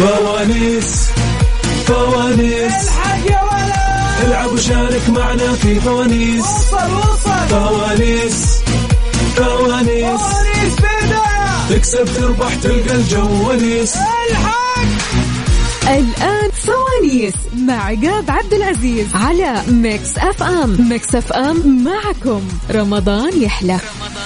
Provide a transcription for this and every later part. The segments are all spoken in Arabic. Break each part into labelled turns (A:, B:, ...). A: فوانيس فوانيس العب وشارك معنا في فوانيس وصل وصل فوانيس فوانيس فوانيس تكسب تربح تلقى الجواليس الحق الآن فوانيس مع عقاب عبد العزيز على ميكس اف ام ميكس اف ام معكم رمضان يحلى رمضان.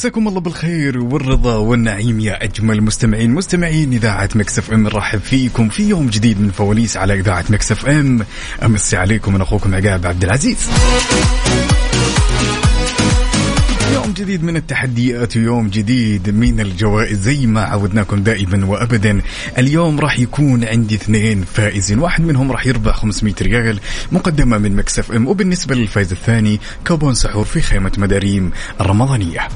A: مساكم الله بالخير والرضا والنعيم يا اجمل مستمعين مستمعين اذاعه مكسف ام نرحب فيكم في يوم جديد من فواليس على اذاعه مكسف ام امسي عليكم من اخوكم عقاب عبد العزيز عام جديد من التحديات ويوم جديد من الجوائز زي ما عودناكم دائما وابدا اليوم راح يكون عندي اثنين فائزين واحد منهم راح يربح 500 ريال مقدمه من مكسف ام وبالنسبه للفائز الثاني كوبون سحور في خيمه مداريم الرمضانيه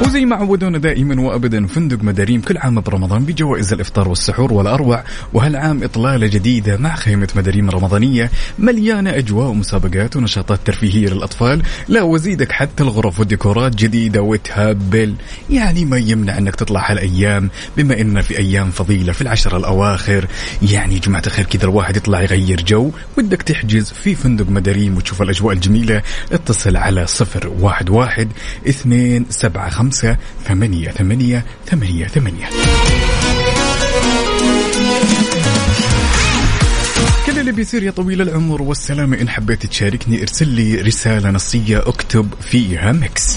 A: وزي ما عودونا دائما وابدا فندق مداريم كل عام برمضان بجوائز الافطار والسحور والاروع وهالعام اطلاله جديده مع خيمه مداريم رمضانيه مليانه اجواء ومسابقات ونشاطات ترفيهيه للاطفال لا وزيدك حتى الغرف والديكورات جديده وتهبل يعني ما يمنع انك تطلع هالايام بما ان في ايام فضيله في العشر الاواخر يعني يا جماعه الخير كذا الواحد يطلع يغير جو ودك تحجز في فندق مداريم وتشوف الاجواء الجميله اتصل على 011 275 خمسة ثمانية ثمانية ثمانية ثمانية كل اللي بيصير يا طويل العمر والسلامة إن حبيت تشاركني ارسل لي رسالة نصية اكتب فيها مكس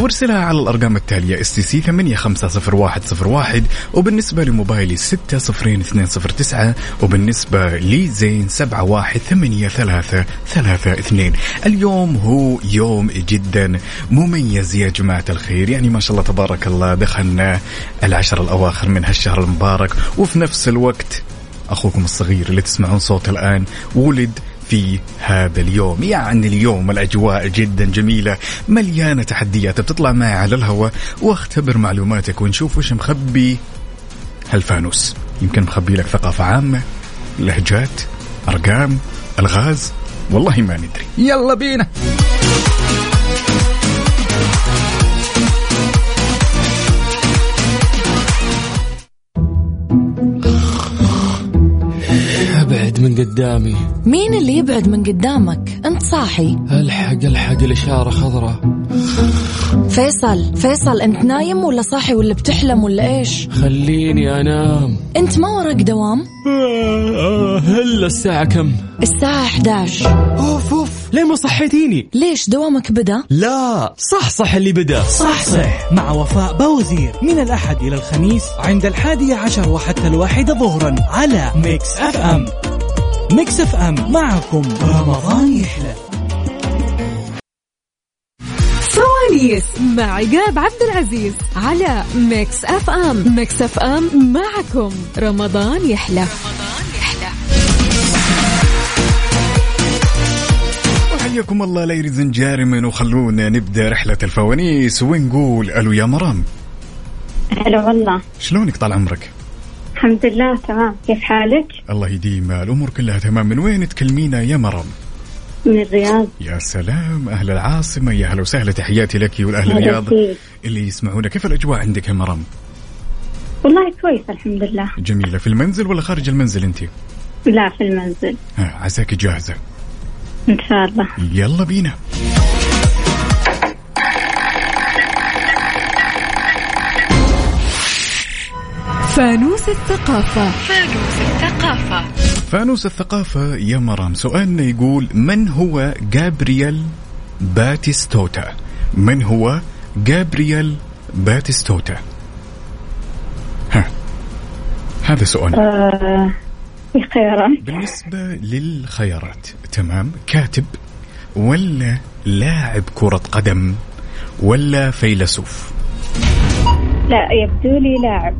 A: وارسلها على الأرقام التالية اس تي سي 850101 وبالنسبة لموبايلي 60209 وبالنسبة لي زين 718332 اليوم هو يوم جدا مميز يا جماعة الخير يعني ما شاء الله تبارك الله دخلنا العشر الأواخر من هالشهر المبارك وفي نفس الوقت أخوكم الصغير اللي تسمعون صوته الآن ولد في هذا اليوم يعني اليوم الأجواء جدا جميلة مليانة تحديات بتطلع معي على الهواء واختبر معلوماتك ونشوف وش مخبي هالفانوس يمكن مخبي لك ثقافة عامة لهجات أرقام ألغاز والله ما ندري يلا بينا
B: قدامي
C: مين اللي يبعد من قدامك انت صاحي
B: الحق الحق الاشاره خضراء
C: فيصل فيصل انت نايم ولا صاحي ولا بتحلم ولا ايش
B: خليني انام
C: انت ما وراك دوام
B: هلا الساعه كم
C: الساعه 11 اوف
B: اوف ليه ما صحيتيني
C: ليش دوامك بدا
B: لا صح صح اللي بدا
A: صح صح مع وفاء بوزير من الاحد الى الخميس عند الحادية عشر وحتى الواحدة ظهرا على ميكس اف ام ميكس اف ام معكم رمضان يحلى
D: سواليس مع عقاب عبد العزيز على ميكس اف ام ميكس اف ام معكم رمضان يحلى رمضان يحلى
A: حياكم الله ليريز جارمن وخلونا نبدا رحله الفوانيس ونقول الو يا مرام
E: هلا والله
A: شلونك طال عمرك؟
E: الحمد لله تمام كيف حالك؟
A: الله يديم الأمور كلها تمام من وين تكلمينا يا مرام؟
E: من الرياض يا
A: سلام أهل العاصمة يا هلا وسهلا تحياتي لك والأهل الرياض اللي يسمعونا كيف الأجواء عندك يا مرام؟
E: والله كويس الحمد لله
A: جميلة في المنزل ولا خارج المنزل أنت؟
E: لا في المنزل عساك
A: جاهزة
E: إن شاء الله
A: يلا بينا
D: فانوس الثقافة فانوس الثقافة
A: فانوس الثقافة يا مرام سؤالنا يقول من هو جابرييل باتيستوتا من هو جابرييل باتيستوتا ها هذا سؤال آه الخيارات بالنسبة للخيارات تمام كاتب ولا لاعب كرة قدم ولا فيلسوف
E: لا يبدو لي لاعب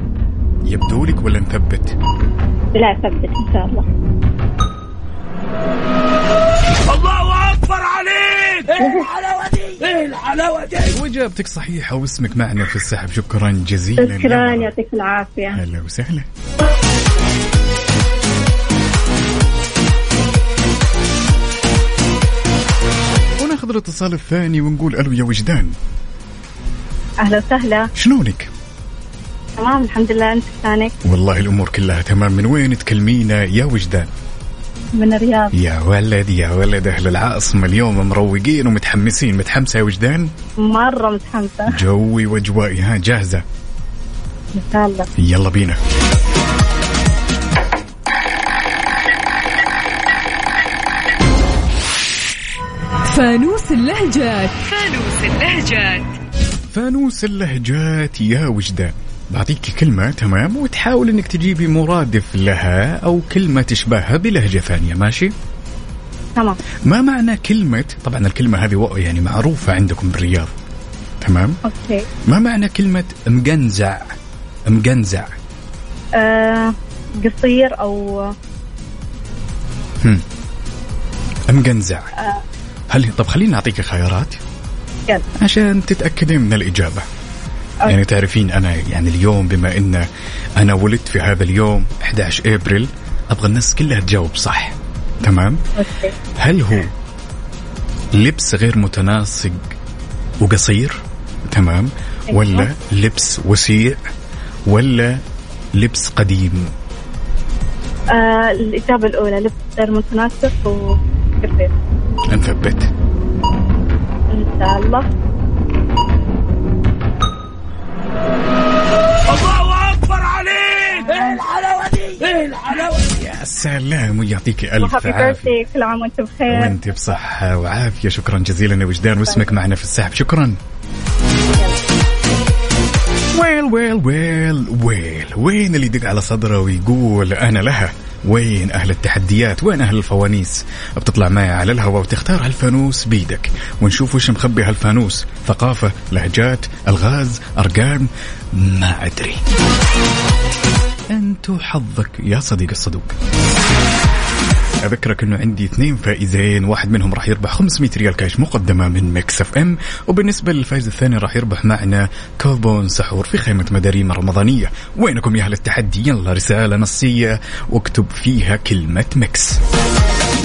A: يبدو لك ولا نثبت؟
E: لا ثبت ان شاء الله
B: الله
E: اكبر عليك ايه
B: الحلاوه دي ايه الحلاوه دي
A: واجابتك صحيحه واسمك معنا في السحب شكرا جزيلا
E: شكرا يعطيك العافيه
A: هلا وسهلا وناخذ الاتصال الثاني ونقول الو يا وجدان
E: اهلا وسهلا
A: شلونك؟
E: تمام الحمد لله انت كيفك
A: والله الامور كلها تمام من وين تكلمينا يا وجدان
E: من الرياض
A: يا ولد يا ولد اهل العاصمه اليوم مروقين ومتحمسين متحمسه يا وجدان
E: مره متحمسه
A: جوي واجوائي ها جاهزه
E: ان شاء الله
A: يلا بينا
D: فانوس اللهجات
A: فانوس اللهجات فانوس اللهجات يا وجدان بعطيك كلمة تمام وتحاول انك تجيبي مرادف لها او كلمة تشبهها بلهجة ثانية ماشي؟
E: تمام
A: ما معنى كلمة طبعا الكلمة هذه يعني معروفة عندكم بالرياض تمام؟ اوكي ما معنى كلمة مقنزع؟ مقنزع
E: أه قصير او
A: هم مقنزع أه. هل طب خليني اعطيك خيارات يلا عشان تتاكدين من الاجابه آه. يعني تعرفين انا يعني اليوم بما ان انا ولدت في هذا اليوم 11 ابريل ابغى الناس كلها تجاوب صح تمام أوكي. هل هو لبس غير متناسق وقصير تمام أيوة. ولا لبس وسيع ولا لبس قديم
E: آه الإجابة الأولى لبس غير متناسق وقصير
A: نثبت
E: إن شاء الله
A: ايه الحلاوه يا سلام ويعطيك
E: الف عافيه كل عام وانت بخير
A: وانت بصحه وعافيه شكرا جزيلا يا وجدان واسمك معنا في السحب شكرا ويل ويل ويل ويل وين اللي يدق على صدره ويقول انا لها وين أهل التحديات وين أهل الفوانيس بتطلع معي على الهواء وتختار هالفانوس بيدك ونشوف وش مخبي هالفانوس ثقافة لهجات ألغاز أرقام ما أدري أنت وحظك يا صديق الصدوق اذكرك انه عندي اثنين فائزين واحد منهم راح يربح 500 ريال كاش مقدمه من مكس اف ام وبالنسبه للفائز الثاني راح يربح معنا كوبون سحور في خيمه مداريم رمضانيه وينكم يا اهل التحدي يلا رساله نصيه واكتب فيها كلمه مكس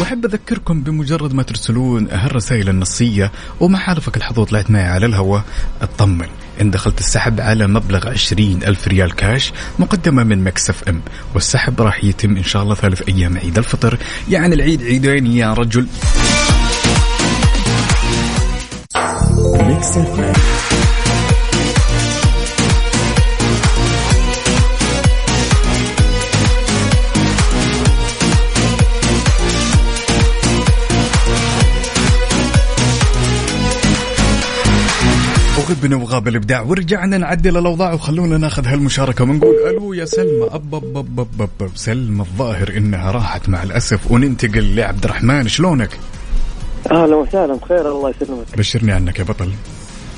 A: واحب اذكركم بمجرد ما ترسلون هالرسائل النصيه وما حالفك الحظوظ طلعت معي على الهواء اطمن ان دخلت السحب على مبلغ عشرين ألف ريال كاش مقدمة من مكسف ام والسحب راح يتم ان شاء الله ثالث ايام عيد الفطر يعني العيد عيدين يا رجل مكسف وغبنا وغاب الابداع ورجعنا نعدل الاوضاع وخلونا ناخذ هالمشاركه ونقول الو يا سلمى اب اب اب اب اب, أب. سلمى الظاهر انها راحت مع الاسف وننتقل لعبد الرحمن شلونك؟
F: اهلا وسهلا بخير الله يسلمك
A: بشرني عنك يا بطل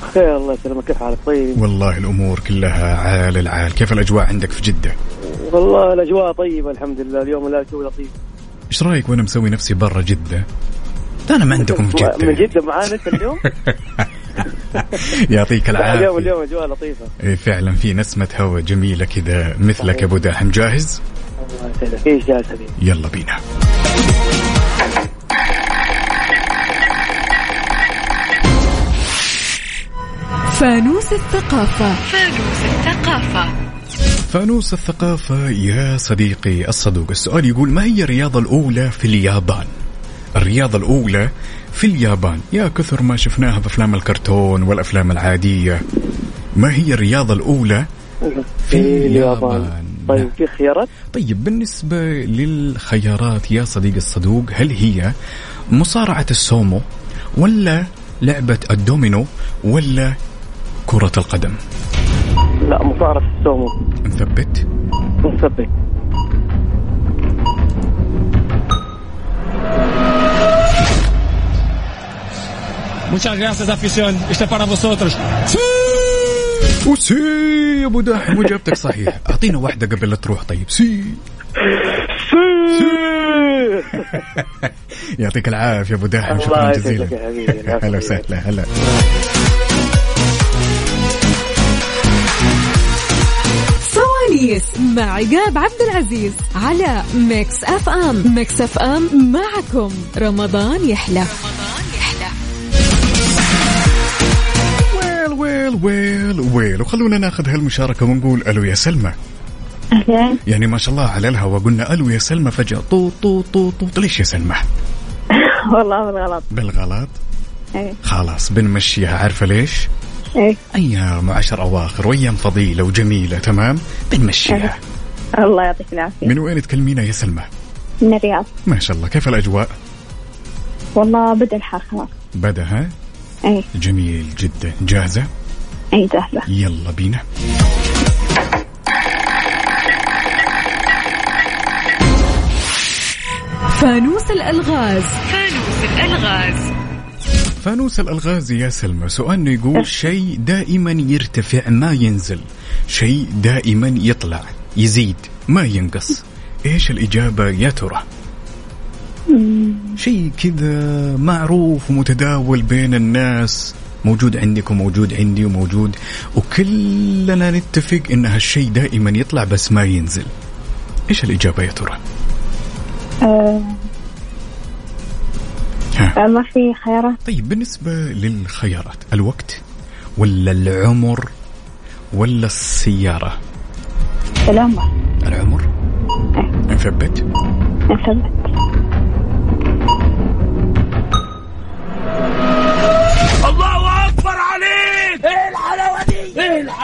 F: بخير الله يسلمك كيف حالك طيب؟
A: والله الامور كلها عال العال، كيف الاجواء عندك في جده؟
F: والله الاجواء طيبه الحمد لله، اليوم الاجواء لطيف.
A: ايش رايك وانا مسوي نفسي برا جده؟ انا ما عندكم في جده من يعني. جده معانا انت اليوم؟ يعطيك العافيه اليوم اليوم اجواء لطيفه اي فعلا في نسمه هواء جميله كذا مثلك ابو
F: داحم
A: جاهز؟ الله ايش جاهز حبيبي يلا بينا
D: فانوس الثقافة
A: فانوس الثقافة فانوس الثقافة يا صديقي الصدوق السؤال يقول ما هي الرياضة الأولى في اليابان؟ الرياضة الأولى في اليابان يا كثر ما شفناها بأفلام الكرتون والأفلام العادية ما هي الرياضة الأولى في اليابان
F: طيب في خيارات؟
A: طيب بالنسبة للخيارات يا صديق الصدوق هل هي مصارعة السومو ولا لعبة الدومينو ولا كرة القدم؟
F: لا مصارعة السومو
A: نثبت؟ نثبت
B: Muchas gracias, afición. Este para vosotros.
A: وسي يا ابو دحم اجابتك صحيح اعطينا واحده قبل لا تروح طيب سي سي, سي. يعطيك العافيه ابو دحم شكرا جزيلا هلا وسهلا هلا
D: سواليس مع عقاب عبد العزيز على ميكس اف ام ميكس اف ام معكم رمضان يحلى, رمضان
A: ويل ويل ويل وخلونا ناخذ هالمشاركة ونقول ألو يا سلمى أهلا يعني ما شاء الله على الهوا قلنا ألو يا سلمى فجأة طو طو طو طو ليش يا سلمى؟
E: والله بالغلط
A: بالغلط؟ ايه خلاص بنمشيها عارفة ليش؟ ايه أيام عشر أواخر وأيام فضيلة وجميلة تمام؟ بنمشيها
E: أه. الله يعطيك
A: العافية من وين تكلمينا يا سلمى؟
E: من الرياض ما
A: شاء الله كيف الأجواء؟
E: والله بدأ الحر خلاص
A: بدأ ها؟ ايه جميل جدا جاهزة؟ أي سهلة يلا بينا
D: فانوس الألغاز
A: فانوس الألغاز فانوس الألغاز يا سلمى سؤالنا يقول شيء دائما يرتفع ما ينزل شيء دائما يطلع يزيد ما ينقص ايش الإجابة يا ترى شيء كذا معروف ومتداول بين الناس موجود عندك وموجود عندي وموجود وكلنا نتفق ان هالشيء دائما يطلع بس ما ينزل ايش الاجابه يا ترى؟
E: أه ها. ما في خيارات
A: طيب بالنسبه للخيارات الوقت ولا العمر ولا السياره؟ العمر العمر؟ مثبت؟ إيه. مثبت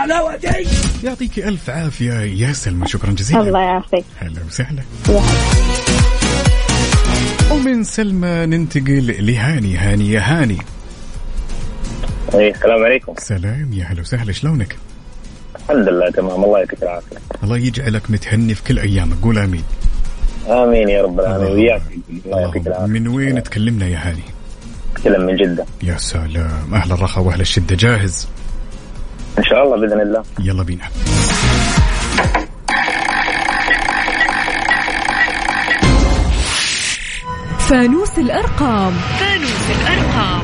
A: حلاوتي يعطيك ألف عافية يا سلمى شكرا جزيلا
E: الله يعافيك
A: هلا وسهلا ومن سلمى ننتقل لهاني هاني يا هاني
G: ايه السلام عليكم
A: سلام يا هلا وسهلا شلونك؟
G: الحمد لله تمام الله يعطيك العافيه
A: الله يجعلك متهني في كل ايامك قول امين
G: امين يا رب العالمين وياك الله يعطيك العافيه
A: من وين تكلمنا يا هاني؟
G: تكلم من جده
A: يا سلام اهل الرخاء واهل الشده جاهز؟ ان شاء الله باذن الله
G: يلا
A: بينا
D: فانوس الارقام فانوس الارقام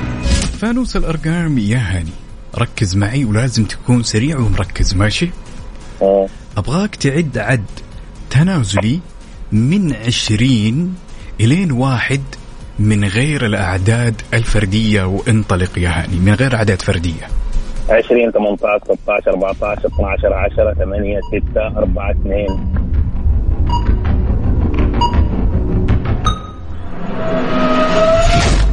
A: فانوس الارقام يا هاني ركز معي ولازم تكون سريع ومركز ماشي أوه. ابغاك تعد عد تنازلي من عشرين الين واحد من غير الاعداد الفرديه وانطلق يا هاني من غير اعداد فرديه 20 18 16 14 12 10 8 6 4
B: 2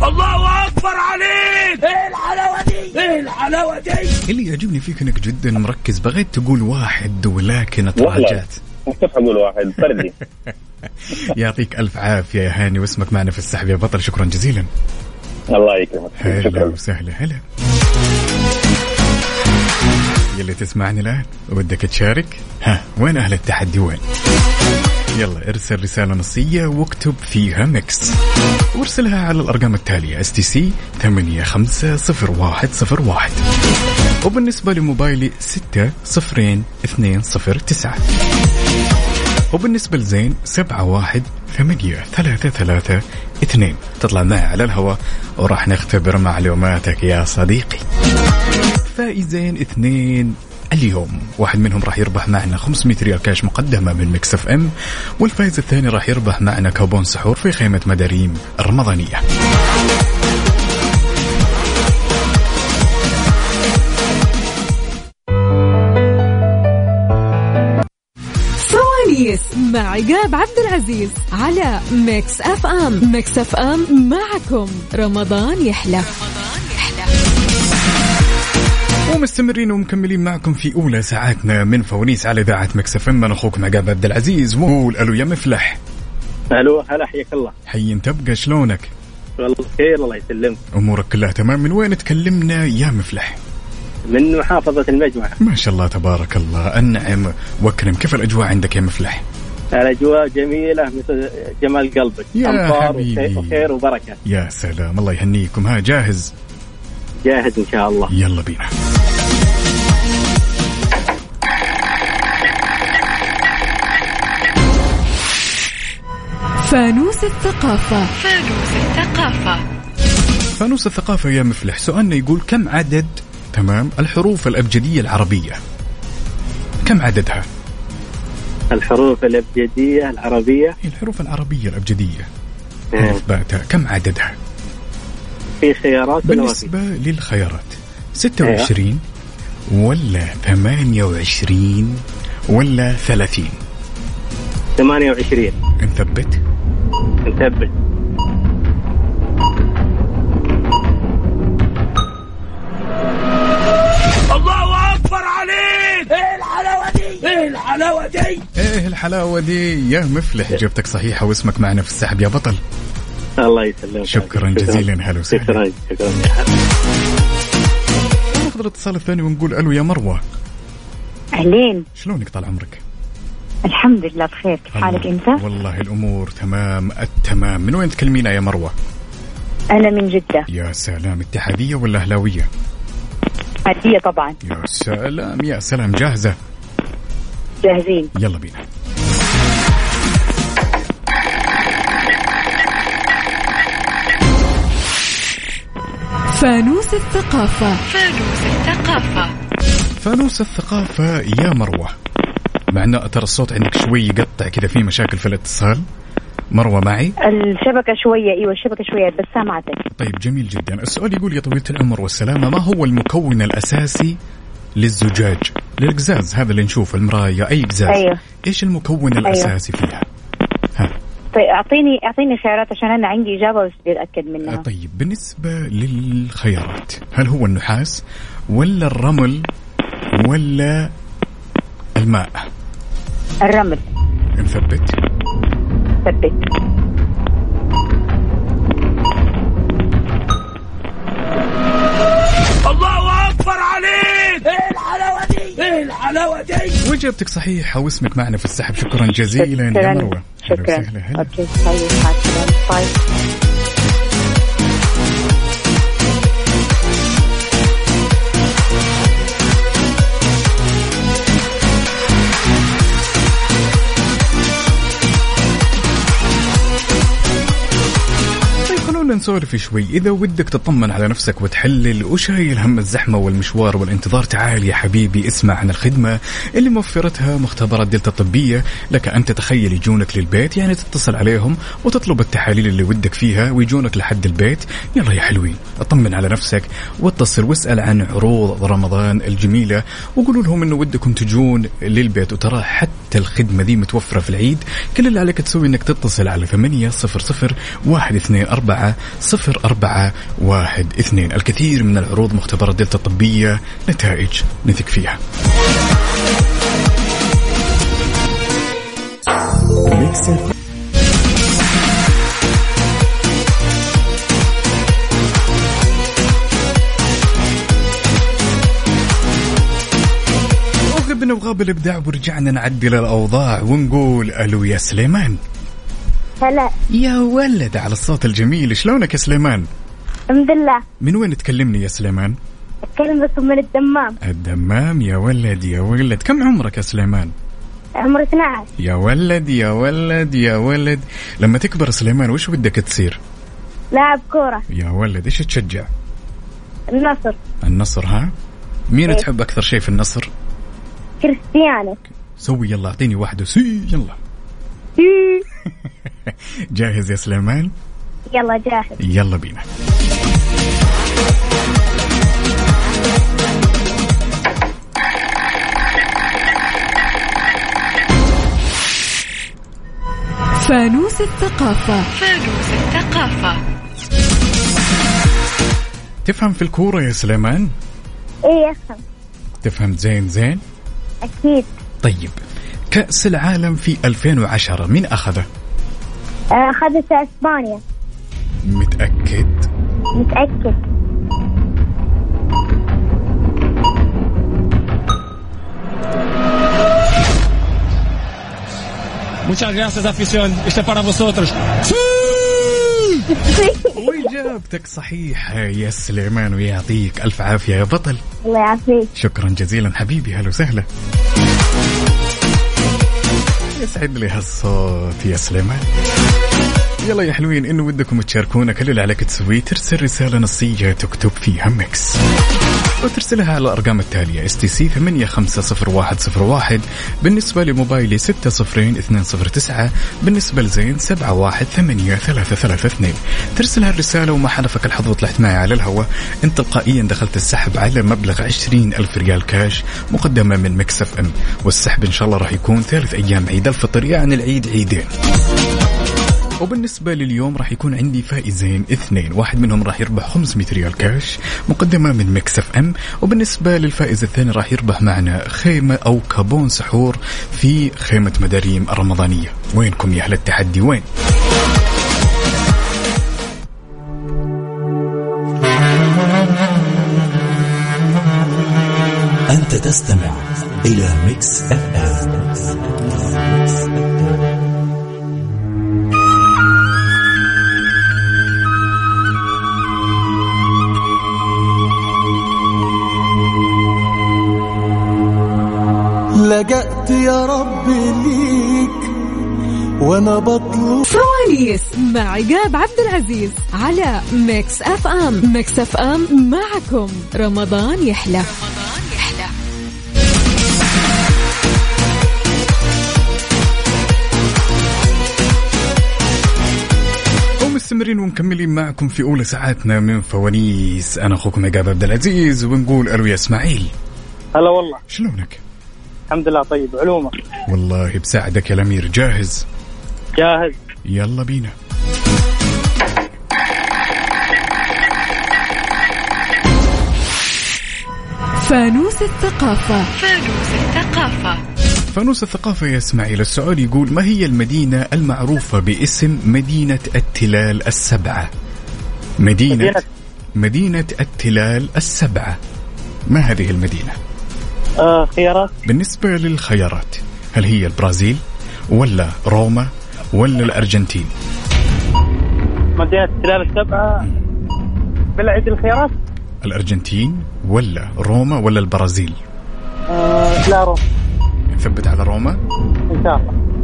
B: الله اكبر عليك ايه الحلاوه دي
A: ايه الحلاوه دي اللي يعجبني فيك انك جدا مركز بغيت تقول واحد ولكن تراجعت
G: كيف اقول واحد
A: فردي يعطيك الف عافيه يا هاني واسمك معنا في السحب يا بطل شكرا جزيلا
G: الله يكرمك
A: شكرا وسهلا هلا اللي تسمعني الآن ودك تشارك ها وين أهل التحدي وين يلا ارسل رسالة نصية واكتب فيها ميكس وارسلها على الأرقام التالية اس تي سي 850101 وبالنسبة لموبايلي 60209 وبالنسبة لزين 718332 تطلع معي على الهواء وراح نختبر معلوماتك يا صديقي فائزين اثنين اليوم واحد منهم راح يربح معنا 500 ريال كاش مقدمة من ميكس اف ام والفائز الثاني راح يربح معنا كوبون سحور في خيمة مداريم الرمضانية
D: مع عقاب عبد العزيز على ميكس اف ام ميكس اف ام معكم رمضان يحلى رمضان.
A: ومستمرين ومكملين معكم في اولى ساعاتنا من فوانيس على اذاعه مكس انا اخوكم عقاب عبد العزيز وقول الو يا مفلح
H: الو هلا حياك الله
A: حي انت شلونك؟
H: والله بخير الله يسلمك
A: امورك كلها تمام من وين تكلمنا يا مفلح؟
H: من محافظة المجمع
A: ما شاء الله تبارك الله النعم واكرم كيف الاجواء عندك يا مفلح؟
H: الاجواء جميله مثل جمال قلبك يا
A: امطار
H: حبيبي. وخير وبركه
A: يا سلام الله يهنيكم ها جاهز
H: جاهز ان شاء الله يلا
A: بينا
D: فانوس الثقافة
A: فانوس الثقافة فانوس الثقافة يا مفلح سؤالنا يقول كم عدد تمام الحروف الأبجدية العربية كم عددها
H: الحروف الأبجدية العربية إيه،
A: الحروف العربية الأبجدية أه. كم عددها
H: في خيارات
A: بالنسبة للخيارات 26 أيوة. ولا 28 ولا 30
H: 28
A: نثبت
H: نثبت
B: الله اكبر عليك ايه
A: الحلاوه دي ايه الحلاوه دي ايه الحلاوه دي يا مفلح اجابتك صحيحه واسمك معنا في السحب يا بطل
H: الله يسلمك
A: شكرا جزيلا هلا وسهلا شكرا شكرا ناخذ الاتصال الثاني ونقول الو يا مروه
I: اهلين
A: شلونك طال عمرك؟
I: الحمد لله بخير كيف حالك انت؟
A: والله الامور تمام التمام من وين تكلمينا يا مروه؟
I: انا من جده
A: يا سلام اتحاديه ولا اهلاويه؟
I: اتحاديه طبعا
A: يا سلام يا سلام جاهزه؟
I: جاهزين
A: يلا بينا
D: فانوس الثقافة فانوس الثقافة
A: فانوس الثقافة يا مروة مع أن ترى الصوت عندك شوي يقطع كذا في مشاكل في الاتصال مروة
I: معي الشبكة شوية أيوة الشبكة شوية بس سامعتك
A: طيب جميل جدا السؤال يقول يا طويلة العمر والسلامة ما هو المكون الأساسي للزجاج للقزاز هذا اللي نشوفه المراية أي قزاز أيوة. إيش المكون أيوة. الأساسي أيوة. فيها
I: ها. طيب اعطيني اعطيني خيارات عشان انا عندي اجابه بس بدي اتاكد منها
A: آه، طيب بالنسبه للخيارات هل هو النحاس ولا الرمل ولا الماء
I: الرمل
A: نثبت
I: ثبت
A: الحلاوه دي واجابتك صحيحه واسمك معنا في السحب شكرا جزيلا يا مروه شكرا, شكرا. نسولف شوي إذا ودك تطمن على نفسك وتحلل وشايل هم الزحمة والمشوار والانتظار تعال يا حبيبي اسمع عن الخدمة اللي موفرتها مختبرات دلتا الطبية لك أن تتخيل يجونك للبيت يعني تتصل عليهم وتطلب التحاليل اللي ودك فيها ويجونك لحد البيت يلا يا حلوين اطمن على نفسك واتصل واسأل عن عروض رمضان الجميلة وقولوا لهم أنه ودكم تجون للبيت وترى حتى الخدمة دي متوفرة في العيد كل اللي عليك تسوي أنك تتصل على 800 124 صفر أربعة واحد اثنين الكثير من العروض مختبرة دلتا الطبية نتائج نثق فيها نبغى بالابداع ورجعنا نعدل الاوضاع ونقول الو يا سليمان هلا يا ولد على الصوت الجميل شلونك يا سليمان؟
E: الحمد لله
A: من وين تكلمني يا سليمان؟
E: أتكلم بس من الدمام
A: الدمام يا ولد يا ولد كم عمرك يا سليمان؟
E: عمري 12
A: يا ولد يا ولد يا ولد لما تكبر سليمان وش بدك تصير؟
E: لاعب كورة
A: يا ولد ايش تشجع؟
E: النصر
A: النصر ها؟ مين إيه؟ تحب أكثر شيء في النصر؟
E: كريستيانو
A: سوي يلا اعطيني واحدة سي يلا سي إيه. جاهز يا سليمان
E: يلا جاهز
A: يلا بينا
D: فانوس الثقافة فانوس الثقافة
A: تفهم في الكورة يا سليمان؟
E: ايه افهم
A: تفهم زين زين؟
E: اكيد
A: طيب كأس العالم في 2010 مين أخذه؟
E: أخذته آه، إسبانيا
A: متأكد؟
E: متأكد
B: Muchas gracias afición, este para
A: vosotros. واجابتك صحيحة يا سليمان ويعطيك ألف عافية يا بطل
E: الله يعافيك
A: شكرا جزيلا حبيبي هلا وسهلا يسعد لي هالصوت يا سليمان يلا يا حلوين إن ودكم تشاركونا كل اللي عليك تسويه ترسل رسالة نصية تكتب فيها مكس وترسلها على الأرقام التالية اس تي سي 850101 بالنسبة لموبايلي 60209 بالنسبة لزين 718332 ترسلها الرسالة وما حلفك الحظ وطلعت معي على الهواء أنت تلقائيا دخلت السحب على مبلغ 20 ألف ريال كاش مقدمة من اف أم والسحب إن شاء الله راح يكون ثالث أيام عيد الفطر يعني العيد عيدين وبالنسبة لليوم راح يكون عندي فائزين اثنين واحد منهم راح يربح 500 ريال كاش مقدمة من ميكس اف ام وبالنسبة للفائز الثاني راح يربح معنا خيمة أو كابون سحور في خيمة مداريم الرمضانية وينكم يا أهل التحدي وين؟
J: أنت تستمع إلى ميكس أف أم
K: لجأت يا رب ليك وانا بطلب
D: فواليس مع عقاب عبد العزيز على ميكس اف ام ميكس اف ام معكم رمضان يحلى رمضان يحلى
A: مستمرين ومكملين معكم في اولى ساعاتنا من فوانيس انا اخوكم عقاب عبد العزيز ونقول الو يا اسماعيل
H: هلا والله
A: شلونك؟
H: الحمد لله طيب علومك
A: والله بساعدك يا الامير جاهز
H: جاهز
A: يلا بينا
D: فانوس الثقافة
A: فانوس الثقافة فانوس الثقافة يا اسماعيل السؤال يقول ما هي المدينة المعروفة باسم مدينة التلال السبعة مدينة مدينة, مدينة التلال السبعة ما هذه المدينة؟
H: آه، خيارات
A: بالنسبة للخيارات هل هي البرازيل ولا روما ولا الأرجنتين
H: مدينة تلال السبعة بالعيد الخيارات
A: الأرجنتين ولا روما ولا البرازيل آه لا روما نثبت على روما
H: إن شاء الله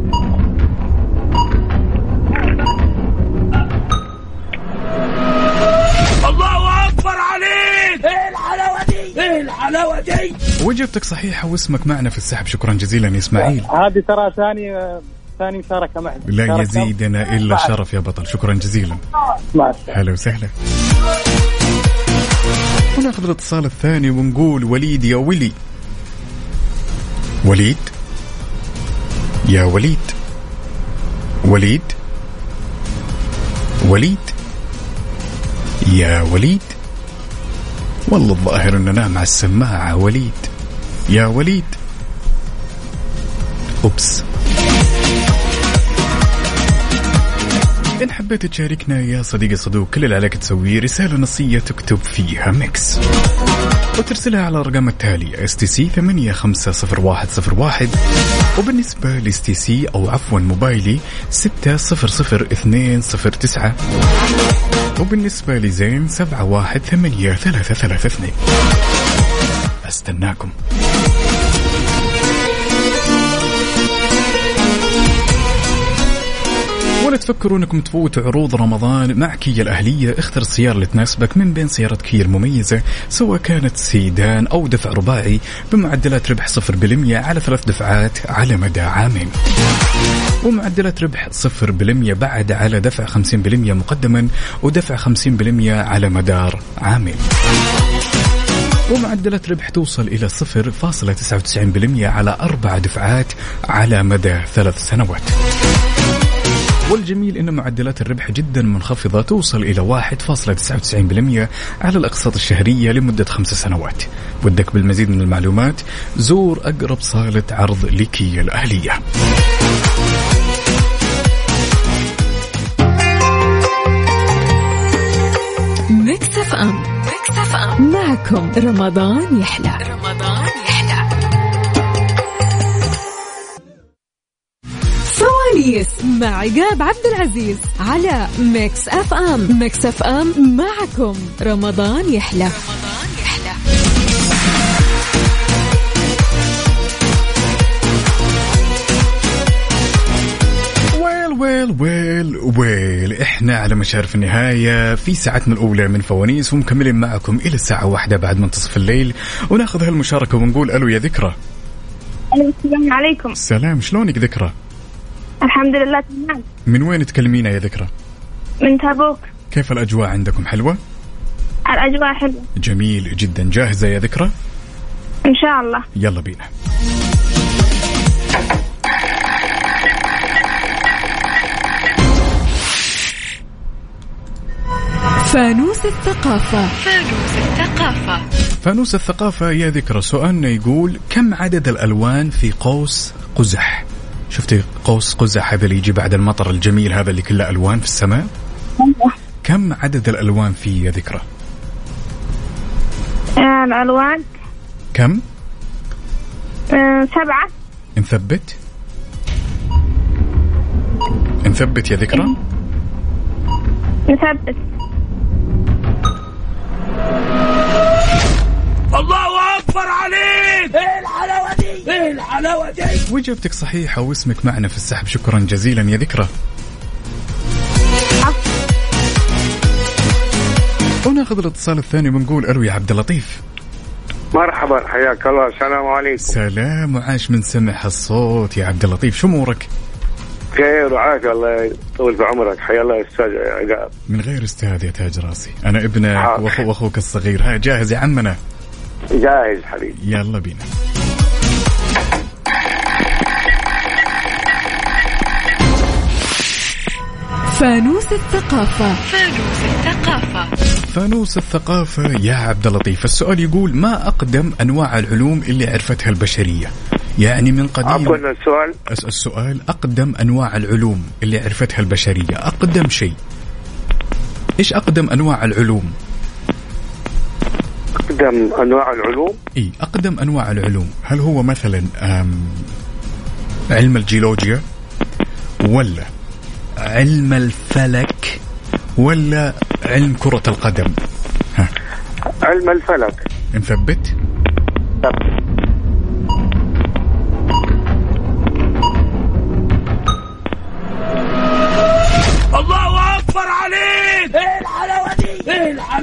A: حلاوتي وجبتك صحيحه واسمك معنا في السحب شكرا جزيلا يا اسماعيل
H: هذه ترى ثاني ثاني مشاركه معنا لا
A: يزيدنا الا الشرف يا بطل شكرا جزيلا هلا وسهلا وناخذ الاتصال الثاني ونقول وليد يا ولي وليد يا وليد وليد وليد يا وليد والله الظاهر اننا مع السماعه وليد يا وليد اوبس إن حبيت تشاركنا يا صديقي صدوق كل اللي عليك تسويه رسالة نصية تكتب فيها ميكس وترسلها على الرقم التالي اس تي سي 850101 وبالنسبة لاس تي سي أو عفوا موبايلي 600209 وبالنسبة لزين سبعة واحد ثمانية ثلاثة ثلاثة اثنين استناكم ولا تفكروا انكم تفوتوا عروض رمضان مع كيا الاهليه اختر السياره اللي تناسبك من بين سيارات كيا المميزه سواء كانت سيدان او دفع رباعي بمعدلات ربح 0% على ثلاث دفعات على مدى عامين. ومعدلات ربح 0% بعد على دفع 50% مقدما ودفع 50% على مدار عامين ومعدلات ربح توصل إلى 0.99% على أربع دفعات على مدى ثلاث سنوات والجميل أن معدلات الربح جدا منخفضة توصل إلى 1.99% على الأقساط الشهرية لمدة خمس سنوات ودك بالمزيد من المعلومات زور أقرب صالة عرض لكيا الأهلية
D: ام ميكس اف ام معكم رمضان يحلى رمضان يحلى سواليس مع عقاب عبد العزيز على ميكس اف ام ميكس اف ام معكم رمضان يحلى رمضان.
A: ويل ويل ويل احنا على مشارف النهاية في ساعتنا الأولى من فوانيس ومكملين معكم إلى الساعة واحدة بعد منتصف الليل وناخذ هالمشاركة ونقول ألو يا ذكرى
L: السلام عليكم
A: السلام شلونك ذكرى؟
L: الحمد لله تمام
A: من وين تكلمينا يا ذكرى؟
L: من تبوك
A: كيف الأجواء عندكم حلوة؟
L: الأجواء حلوة
A: جميل جدا جاهزة يا ذكرى؟
L: إن شاء الله
A: يلا بينا
D: فانوس الثقافة فانوس الثقافة
A: فانوس الثقافة يا ذكرى سؤالنا يقول كم عدد الألوان في قوس قزح شفتي قوس قزح هذا اللي يجي بعد المطر الجميل هذا اللي كله ألوان في السماء كم عدد الألوان فيه يا ذكرى آه، الألوان كم
L: آه، سبعة
A: نثبت نثبت يا ذكرى
L: نثبت
B: الله اكبر عليك ايه
A: الحلاوه دي ايه الحلاوه دي واجابتك صحيحه واسمك معنا في السحب شكرا جزيلا يا ذكرى وناخذ الاتصال الثاني ونقول الو يا عبد اللطيف
M: مرحبا حياك الله السلام عليكم
A: سلام وعاش من سمع الصوت يا عبد اللطيف شو امورك؟
M: خير وعافية الله يطول في عمرك حيا الله استاذ عقاب
A: من غير استاذ يا تاج راسي انا ابنك واخوك الصغير ها جاهز يا عمنا
M: جاهز حبيبي
A: يلا بينا
D: فانوس الثقافة
A: فانوس الثقافة فانوس الثقافة يا عبد اللطيف السؤال يقول ما أقدم أنواع العلوم اللي عرفتها البشرية يعني من قديم
M: عفوا السؤال
A: السؤال أقدم أنواع العلوم اللي عرفتها البشرية أقدم شيء إيش أقدم أنواع العلوم
M: أقدم أنواع العلوم؟
A: إي أقدم أنواع العلوم هل هو مثلا علم الجيولوجيا ولا علم الفلك ولا علم كرة القدم؟ ها.
M: علم الفلك
A: نثبت؟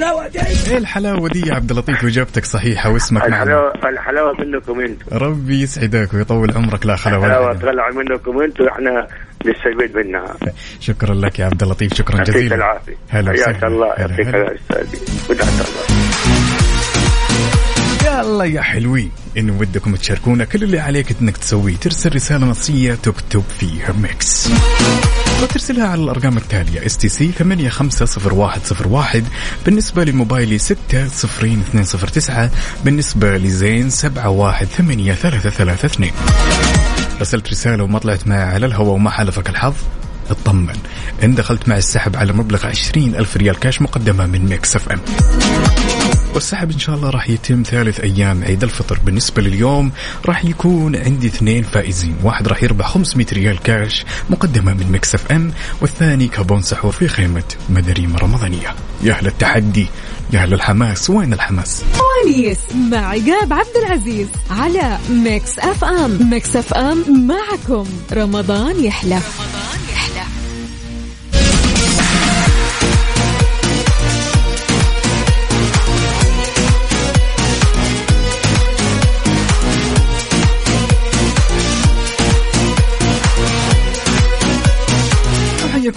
A: الحلاوه دي ايه الحلاوه دي يا عبد اللطيف واجابتك صحيحه واسمك الحلاوه معنا.
M: الحلاوه منكم انتم
A: ربي يسعدك ويطول عمرك لا خلاوه
M: الحلاوه تطلع منكم انتم احنا نستفيد منها
A: شكرا لك يا عبد اللطيف شكرا جزيلا العافيه هلا حياك الله يعطيك العافيه الله يا حلوين ان ودكم تشاركونا كل اللي عليك انك تسويه ترسل رساله نصيه تكتب فيها ميكس ترسلها على الأرقام التالية اس تي سي 850101 بالنسبة لموبايلي 600209 بالنسبة لزين 718332 رسلت رسالة وما طلعت معي على الهواء وما حالفك الحظ اطمن ان دخلت مع السحب على مبلغ 20000 ريال كاش مقدمة من ميكس اف ام والسحب ان شاء الله راح يتم ثالث ايام عيد الفطر بالنسبه لليوم راح يكون عندي اثنين فائزين واحد راح يربح 500 ريال كاش مقدمه من مكس اف ام والثاني كابون سحور في خيمه مداريم رمضانيه يا اهل التحدي يا اهل الحماس وين الحماس
D: كواليس مع عقاب عبد العزيز على مكس اف ام مكس اف ام معكم رمضان يحلى رمضان.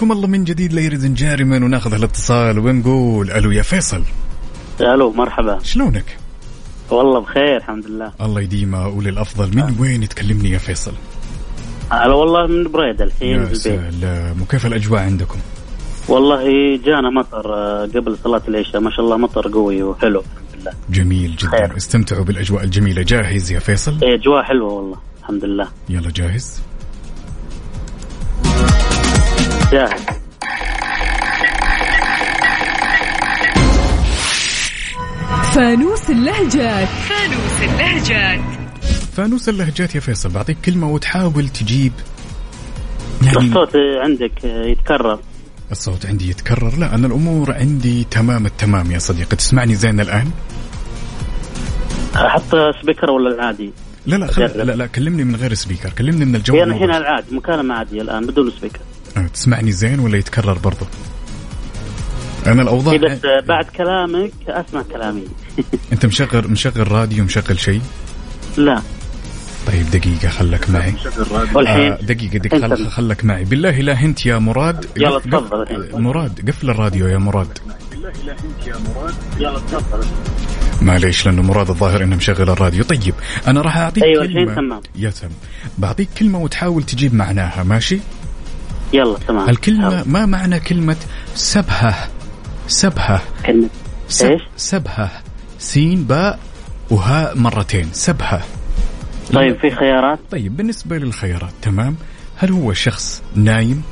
A: حياكم الله من جديد ليرد جارما وناخذ الاتصال ونقول الو يا فيصل
H: الو مرحبا
A: شلونك؟
H: والله بخير الحمد لله
A: الله يديمه وللافضل من أه. وين تكلمني يا فيصل؟
H: هلا والله من بريدة الحين يا
A: سلام وكيف الاجواء عندكم؟
H: والله جانا مطر آه، قبل صلاة العشاء ما شاء الله مطر قوي وحلو
A: الحمد لله جميل جدا خير. استمتعوا بالاجواء الجميلة جاهز يا فيصل؟
H: ايه اجواء حلوة والله الحمد لله
A: يلا جاهز؟
H: جاهز
D: فانوس اللهجات
A: فانوس اللهجات فانوس اللهجات يا فيصل بعطيك كلمة وتحاول تجيب
H: يعني الصوت عندك يتكرر
A: الصوت عندي يتكرر لا أنا الأمور عندي تمام التمام يا صديقي تسمعني زين الآن
H: أحط سبيكر ولا العادي لا لا خل...
A: لا لا كلمني من غير سبيكر كلمني من الجو
H: يعني الحين العادي مكالمة عادية الآن بدون سبيكر
A: أه، تسمعني زين ولا يتكرر برضه؟ انا الاوضاع إيه، بس
H: آه، بعد كلامك اسمع كلامي
A: انت مشغل مشغل راديو مشغل شيء؟
H: لا
A: طيب دقيقة خلك معي آه دقيقة دقيقة خل... خلك معي بالله لا هنت يا مراد يلا تفضل مراد قفل الراديو يا مراد معليش لانه مراد الظاهر انه مشغل الراديو طيب انا راح اعطيك أيوة كلمه يا تم بعطيك كلمه وتحاول تجيب معناها ماشي
H: يلا تمام الكلمة حلو. ما
A: معنى كلمة سبهة سبهة كلمة سب ايش؟ سبهة سين باء وهاء مرتين سبهة
H: طيب في خيارات؟
A: طيب بالنسبة للخيارات تمام هل هو شخص نايم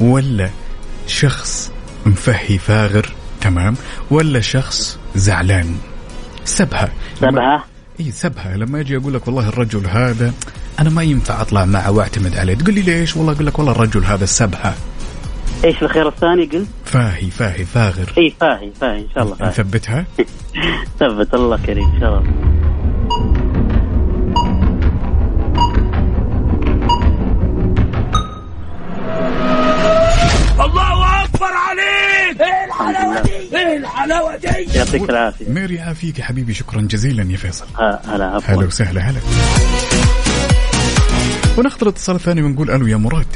A: ولا شخص مفهي فاغر تمام ولا شخص زعلان سبهة
H: سبهة
A: اي سبهة لما اجي اقول لك والله الرجل هذا انا ما ينفع اطلع معه واعتمد عليه تقول لي ليش والله اقول لك والله الرجل هذا السبهه
H: ايش الخير الثاني قلت؟
A: فاهي فاهي فاغر
H: اي فاهي فاهي ان شاء الله فاهي نثبتها؟ ثبت الله كريم ان شاء
B: الله الله اكبر عليك ايه الحلاوه دي ايه
A: الحلاوه دي يعطيك العافيه ميري عافيك يا حبيبي شكرا جزيلا يا فيصل هلا عفوا هلا وسهلا هلا وناخذ الاتصال الثاني ونقول الو يا مراد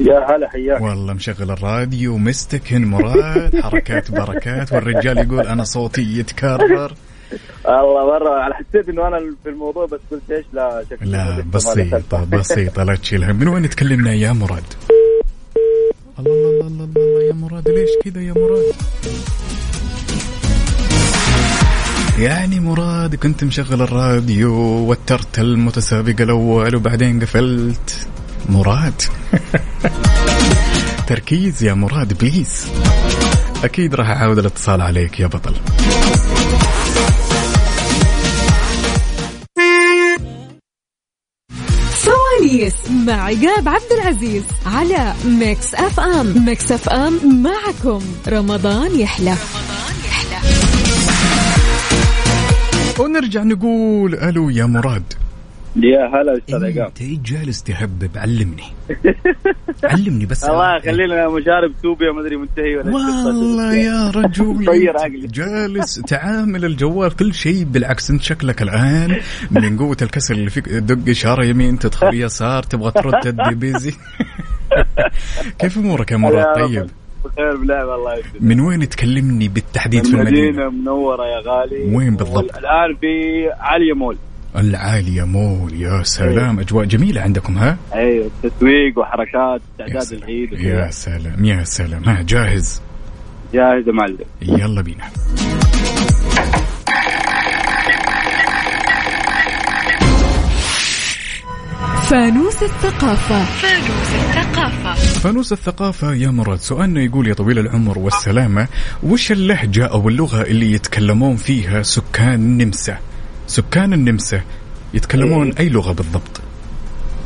M: يا هلا حياك
A: والله مشغل الراديو مستكن مراد حركات بركات والرجال يقول انا صوتي يتكرر
M: والله مره حسيت انه انا في الموضوع بس قلت ايش لا
A: شكل لا بسيطه بسيطه لا تشيلها من وين تكلمنا يا مراد الله الله الله, الله يا مراد ليش كذا يا مراد يعني مراد كنت مشغل الراديو وترت المتسابق الاول وبعدين قفلت مراد تركيز يا مراد بليز اكيد راح اعاود الاتصال عليك يا بطل
D: كواليس مع عقاب عبد العزيز على ميكس اف ام ميكس اف ام معكم رمضان يحلى رمضان.
A: ونرجع نقول الو يا مراد
H: يا هلا استاذ
A: إيه، عقاب انت جالس تهبب علمني علمني بس
H: الله آه، لنا مشارب توبيا ما ادري منتهي
A: ولا والله يا رجل جالس تعامل الجوال كل شيء بالعكس انت شكلك الان من قوه الكسر اللي فيك دق اشاره يمين تدخل يسار تبغى ترد تدي بيزي كيف امورك يا مراد طيب؟ بخير بلعب الله يسلمك من وين تكلمني بالتحديد في المدينه؟
M: المدينه منوره يا غالي
A: وين بالضبط؟
M: الان في عاليه مول العالية
A: مول يا سلام أيوه. أجواء جميلة عندكم
M: ها؟ أيوة تسويق وحركات استعداد
A: العيد
M: يا
A: سلام يا سلام ها
M: جاهز؟ جاهز يا معلم
A: يلا بينا
D: فانوس الثقافة
A: فانوس الثقافة الثقافة فانوس الثقافة يا مراد سؤالنا يقول يا طويل العمر والسلامة وش اللهجة أو اللغة اللي يتكلمون فيها سكان النمسا سكان النمسا يتكلمون أي لغة بالضبط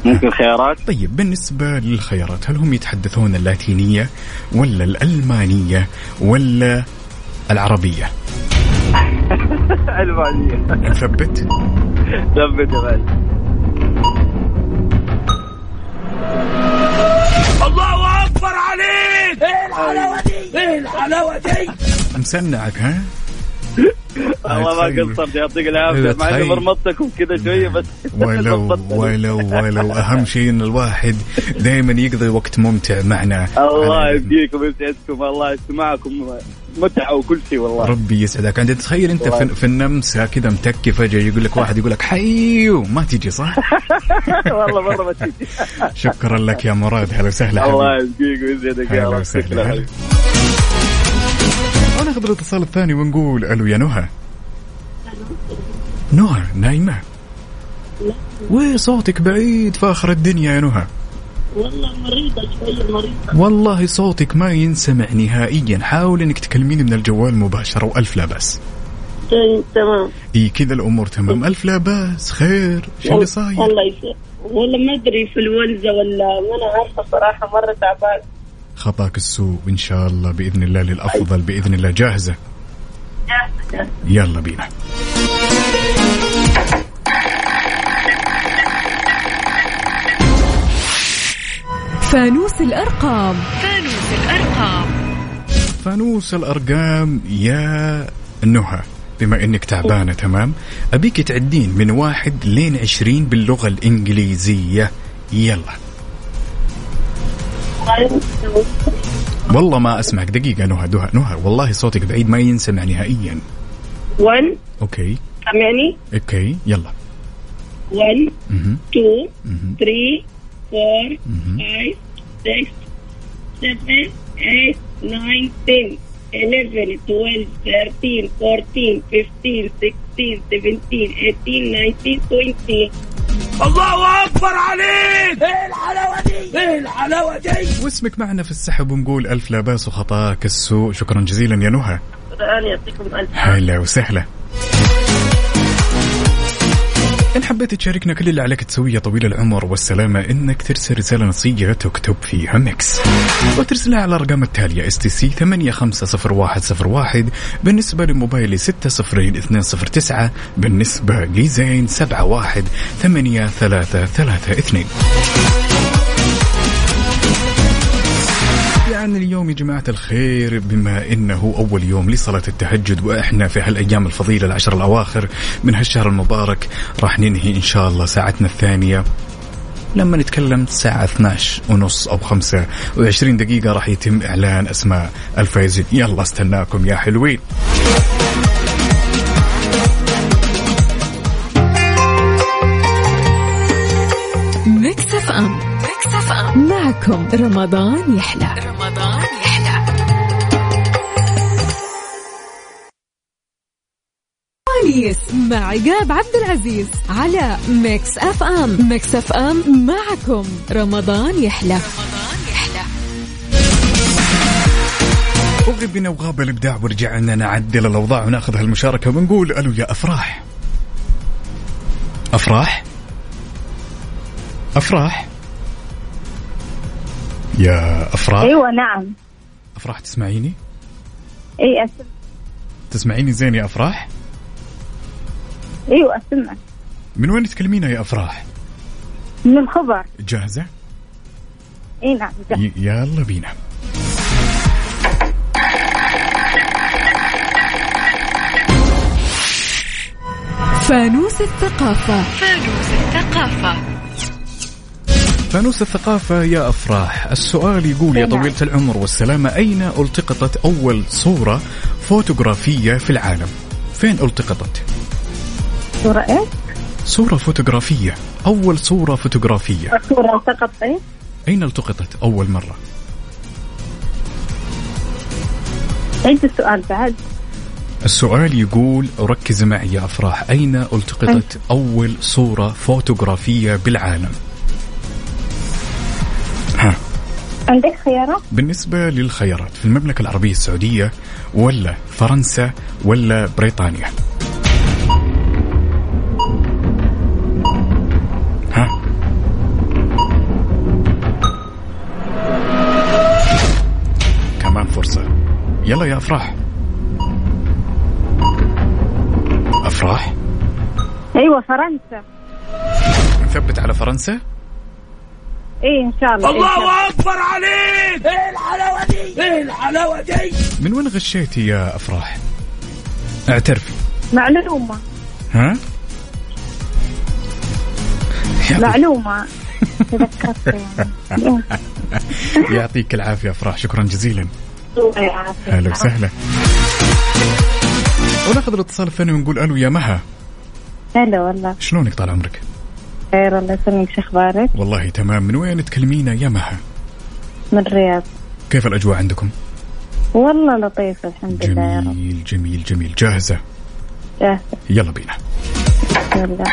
H: ممكن خيارات
A: طيب بالنسبة للخيارات هل هم يتحدثون اللاتينية ولا الألمانية ولا العربية
H: ألمانية ثبت ثبت يا
A: عليك ايه الحلاوه دي ايه الحلاوه دي مسنعك
H: ها والله ما طيب. قصرت يعطيك العافيه مع اني طيب. مرمطتكم كذا
A: شويه بس ولو ولو ولو اهم شيء ان الواحد دائما يقضي وقت ممتع معنا
H: الله يبقيكم ويسعدكم الله يسمعكم متعه وكل شيء والله
A: ربي يسعدك انت تخيل انت في, في النمسا كذا متكي فجاه يقول لك واحد يقول لك حيو ما تجي صح؟ والله مره ما تجي شكرا لك يا مراد هلا وسهلا الله يسقيك ويسعدك يا رب ناخذ الاتصال الثاني ونقول الو يا نهى نهى نايمه وصوتك بعيد فاخر الدنيا يا نهى
N: والله مريضة
A: مريضة والله صوتك ما ينسمع نهائيا حاول انك تكلميني من الجوال مباشرة والف لا بأس طيب، تمام اي كذا الامور تمام الف لا باس خير شو اللي صاير
N: الله يسلمك والله ما ادري في الولزه ولا ما انا عارفه صراحه مره تعبان
A: خطاك السوء ان شاء الله باذن الله للافضل باذن الله جاهزه جاهزه يلا بينا
D: فانوس الأرقام فانوس الأرقام
A: فانوس الأرقام يا نهى بما انك تعبانه تمام ابيك تعدين من واحد لين عشرين باللغه الانجليزيه يلا والله ما اسمعك دقيقه نهى نهى نهى والله صوتك بعيد ما ينسمع نهائيا 1 اوكي سامعني اوكي يلا
N: 1 2 3 4 5 6 7 8 9 10 11, 12, 13, 14, 15, 16, 17, 18, 19, 20
B: الله اكبر عليك ايه الحلاوه دي
A: ايه الحلاوه دي واسمك معنا في السحب ونقول الف لا باس وخطاك السوء شكرا جزيلا يا نهى يعطيكم الف هلا وسهلا إن حبيت تشاركنا كل اللي عليك تسويه طويل العمر والسلامة إنك ترسل رسالة نصية تكتب فيها ميكس وترسلها على الأرقام التالية اس تي سي 850101 بالنسبة لموبايلي 60209 بالنسبة لزين 8332 عن اليوم يا جماعة الخير بما انه اول يوم لصلاة التهجد واحنا في هالايام الفضيلة العشر الاواخر من هالشهر المبارك راح ننهي ان شاء الله ساعتنا الثانية لما نتكلم الساعة 12 ونص أو 25 دقيقة راح يتم إعلان أسماء الفائزين يلا استناكم يا حلوين
D: ميكس اف ام معاكم رمضان يحلى رمضان يحلى كواليس مع عقاب عبد العزيز على ميكس اف ام ميكس اف ام معكم رمضان يحلى رمضان يحلى
A: وغبنا وغاب الابداع ورجعنا نعدل الاوضاع وناخذ هالمشاركه ونقول الو يا افراح افراح افراح يا افراح
O: ايوه نعم
A: افراح تسمعيني؟
O: اي اسمع
A: تسمعيني زين يا افراح؟
O: ايوه اسمع
A: من وين تكلمينا يا افراح؟
O: من الخبر
A: جاهزة؟
O: اي نعم
A: جاهزة يلا بينا
D: فانوس الثقافة
A: فانوس الثقافة فانوس الثقافة يا أفراح السؤال يقول يا نعم. طويلة العمر والسلامة أين التقطت أول صورة فوتوغرافية في العالم فين التقطت
O: صورة إيه؟
A: صورة فوتوغرافية أول صورة فوتوغرافية صورة التقطت إيه؟ أين التقطت أول مرة؟
O: عيد السؤال بعد السؤال
A: يقول ركز معي يا أفراح أين التقطت أول صورة فوتوغرافية بالعالم؟
O: عندك خيارات؟
A: بالنسبة للخيارات في المملكة العربية السعودية ولا فرنسا ولا بريطانيا؟ ها؟ كمان فرصة يلا يا أفراح أفراح؟
O: أيوة فرنسا
A: نثبت على فرنسا؟
O: ايه ان شاء الله
B: الله إيه اكبر عليك ايه الحلاوه دي ايه
A: الحلاوه دي من وين غشيتي يا افراح؟ اعترفي
O: معلومه ها؟ معلومه تذكرت يعني
A: يعطيك العافيه افراح شكرا جزيلا الله يعافيك اهلا وسهلا وناخذ الاتصال الثاني ونقول الو يا مها
P: هلا والله
A: شلونك طال عمرك؟ بخير الله يسلمك شو اخبارك؟ والله تمام من وين تكلمينا يا مها؟
P: من الرياض
A: كيف الاجواء عندكم؟
P: والله لطيفة الحمد
A: جميل لله جميل جميل جميل جاهزة؟ جاهزة يلا بينا يلا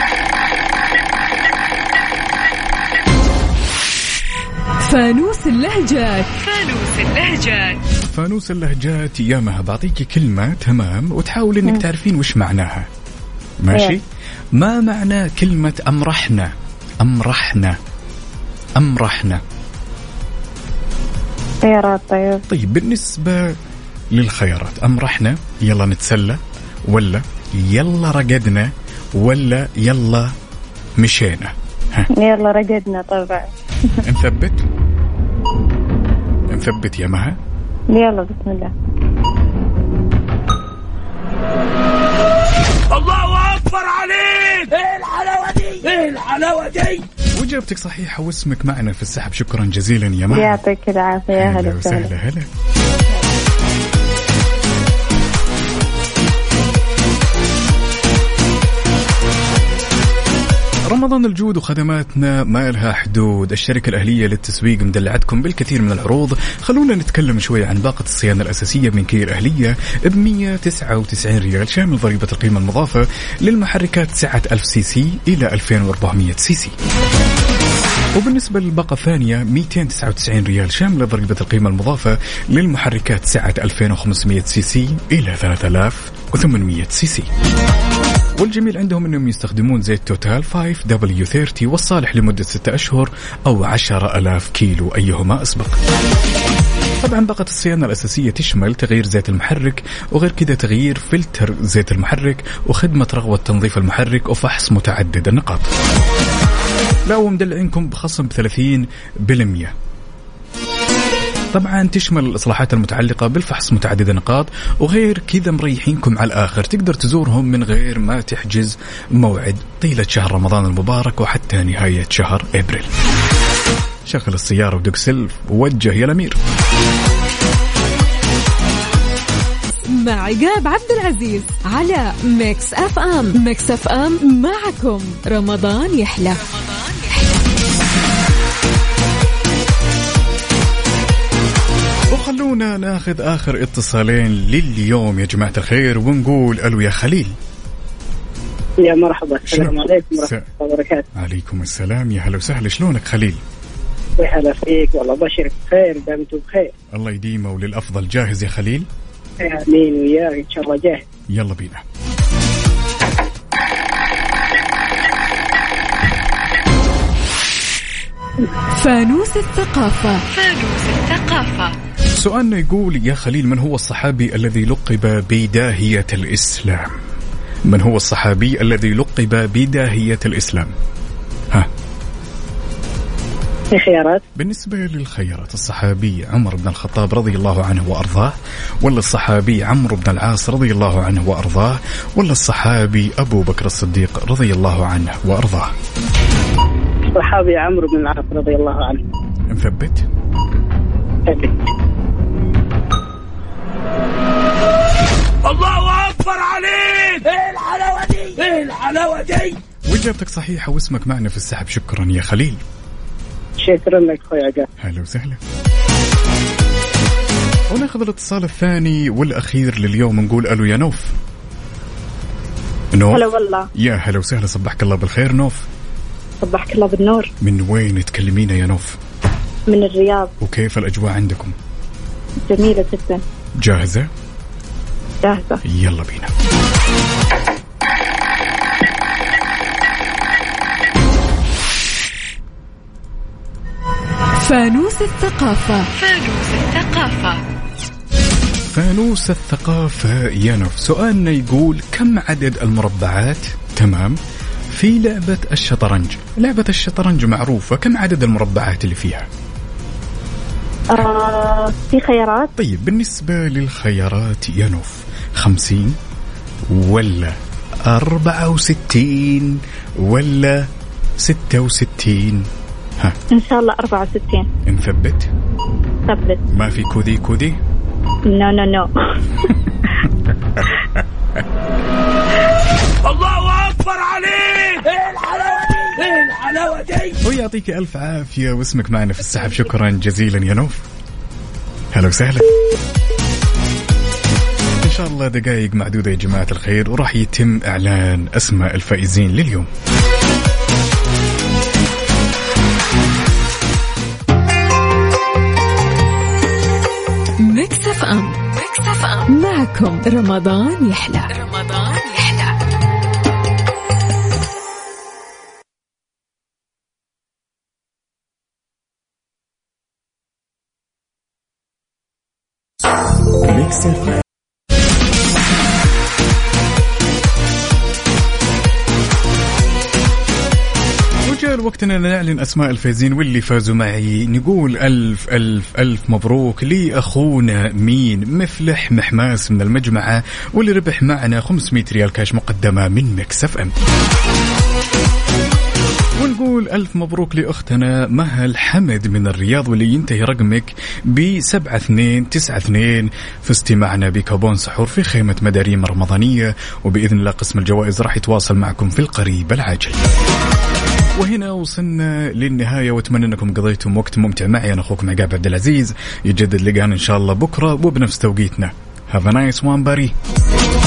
D: فانوس اللهجات
A: فانوس اللهجات فانوس اللهجات يا مها بعطيكي كلمة تمام وتحاولي انك تعرفين وش معناها ماشي؟ إيه. ما معنى كلمة أمرحنا أمرحنا أمرحنا
P: خيارات طيب
A: طيب بالنسبة للخيارات أمرحنا يلا نتسلى ولا يلا رقدنا ولا يلا مشينا
P: ها. يلا رقدنا طبعا
A: نثبت نثبت يا مها
P: يلا بسم الله
B: الله اكبر عليك
A: ايه الحلاوه دي ايه الحلاوه دي وجبتك صحيحه واسمك معنا في السحب شكرا جزيلا يا مان
P: يعطيك العافيه هلا
A: وسهلا هلا رمضان الجود وخدماتنا ما لها حدود الشركة الأهلية للتسويق مدلعتكم بالكثير من العروض خلونا نتكلم شوي عن باقة الصيانة الأساسية من كير أهلية ب 199 ريال شامل ضريبة القيمة المضافة للمحركات سعة 1000 سي سي إلى 2400 سي سي وبالنسبة للباقة الثانية 299 ريال شاملة ضريبة القيمة المضافة للمحركات سعة 2500 سي سي إلى 3800 سي سي والجميل عندهم انهم يستخدمون زيت توتال 5 W30 والصالح لمدة 6 أشهر أو 10000 كيلو أيهما أسبق طبعا باقة الصيانة الأساسية تشمل تغيير زيت المحرك وغير كذا تغيير فلتر زيت المحرك وخدمة رغوة تنظيف المحرك وفحص متعدد النقاط لا ومدلعينكم بخصم 30% طبعا تشمل الاصلاحات المتعلقه بالفحص متعدد النقاط وغير كذا مريحينكم على الاخر تقدر تزورهم من غير ما تحجز موعد طيله شهر رمضان المبارك وحتى نهايه شهر ابريل شغل السياره ودق سلف ووجه يا الامير
D: مع عقاب عبد العزيز على ميكس اف ام ميكس اف ام معكم رمضان يحلى, رمضان يحلى.
A: خلونا ناخذ اخر اتصالين لليوم يا جماعه الخير ونقول الو يا خليل
Q: يا مرحبا السلام عليكم ورحمه
A: الله وبركاته عليكم السلام يا هلا وسهلا شلونك خليل؟
Q: يا هلا فيك والله بشرك بخير دمتم بخير
A: الله يديمه وللافضل جاهز يا خليل؟
Q: امين وياك ان شاء الله جاهز
A: يلا بينا
D: فانوس الثقافة فانوس
A: الثقافة سؤالنا يقول يا خليل من هو الصحابي الذي لقب بداهية الإسلام من هو الصحابي الذي لقب بداهية الإسلام ها
P: الخيارات
A: بالنسبة للخيارات الصحابي عمر بن الخطاب رضي الله عنه وأرضاه ولا الصحابي عمرو بن العاص رضي الله عنه وأرضاه ولا الصحابي أبو بكر الصديق رضي الله عنه وأرضاه الصحابي
Q: عمرو بن العاص رضي الله عنه
A: مثبت؟ الحلاوه دي واجابتك صحيحه واسمك معنا في السحب شكرا يا خليل
Q: شكرا لك خويا عقاب هلا
A: وسهلا وناخذ الاتصال الثاني والاخير لليوم نقول الو يا نوف نوف هلا
R: والله
A: يا هلا وسهلا صبحك الله بالخير نوف
R: صبحك الله بالنور
A: من وين تكلمينا يا نوف؟
R: من الرياض
A: وكيف الاجواء عندكم؟
R: جميلة جدا
A: جاهزة؟
R: جاهزة
A: يلا بينا
D: فانوس الثقافة فانوس الثقافة
A: فانوس الثقافة ينف سؤالنا يقول كم عدد المربعات تمام في لعبة الشطرنج لعبة الشطرنج معروفة كم عدد المربعات اللي فيها
R: آه، في خيارات
A: طيب بالنسبة للخيارات ينف خمسين ولا أربعة وستين ولا ستة وستين
R: ها ان شاء الله 64
A: نثبت
R: ثبت
A: ما في كودي كودي نو
R: نو نو الله
B: اكبر عليك
A: ايه الحلاوه دي ايه الحلاوه دي ويعطيك الف عافيه واسمك معنا في السحب شكرا جزيلا يا نوف هلا وسهلا ان شاء الله دقائق معدوده يا جماعه الخير وراح يتم اعلان اسماء الفائزين لليوم
D: معكم رمضان يحلى
A: وقتنا نعلن اسماء الفائزين واللي فازوا معي نقول الف الف الف مبروك لاخونا مين مفلح محماس من المجمعه واللي ربح معنا 500 ريال كاش مقدمه من مكسف ام ونقول ألف مبروك لأختنا مهل حمد من الرياض واللي ينتهي رقمك ب 7292 في استماعنا بكابون سحور في خيمة مداريم رمضانية وبإذن الله قسم الجوائز راح يتواصل معكم في القريب العاجل وهنا وصلنا للنهايه واتمنى انكم قضيتم وقت ممتع معي انا اخوكم عقاب عبد العزيز يجدد لقاءنا ان شاء الله بكره وبنفس توقيتنا هاف ا نايس وان باري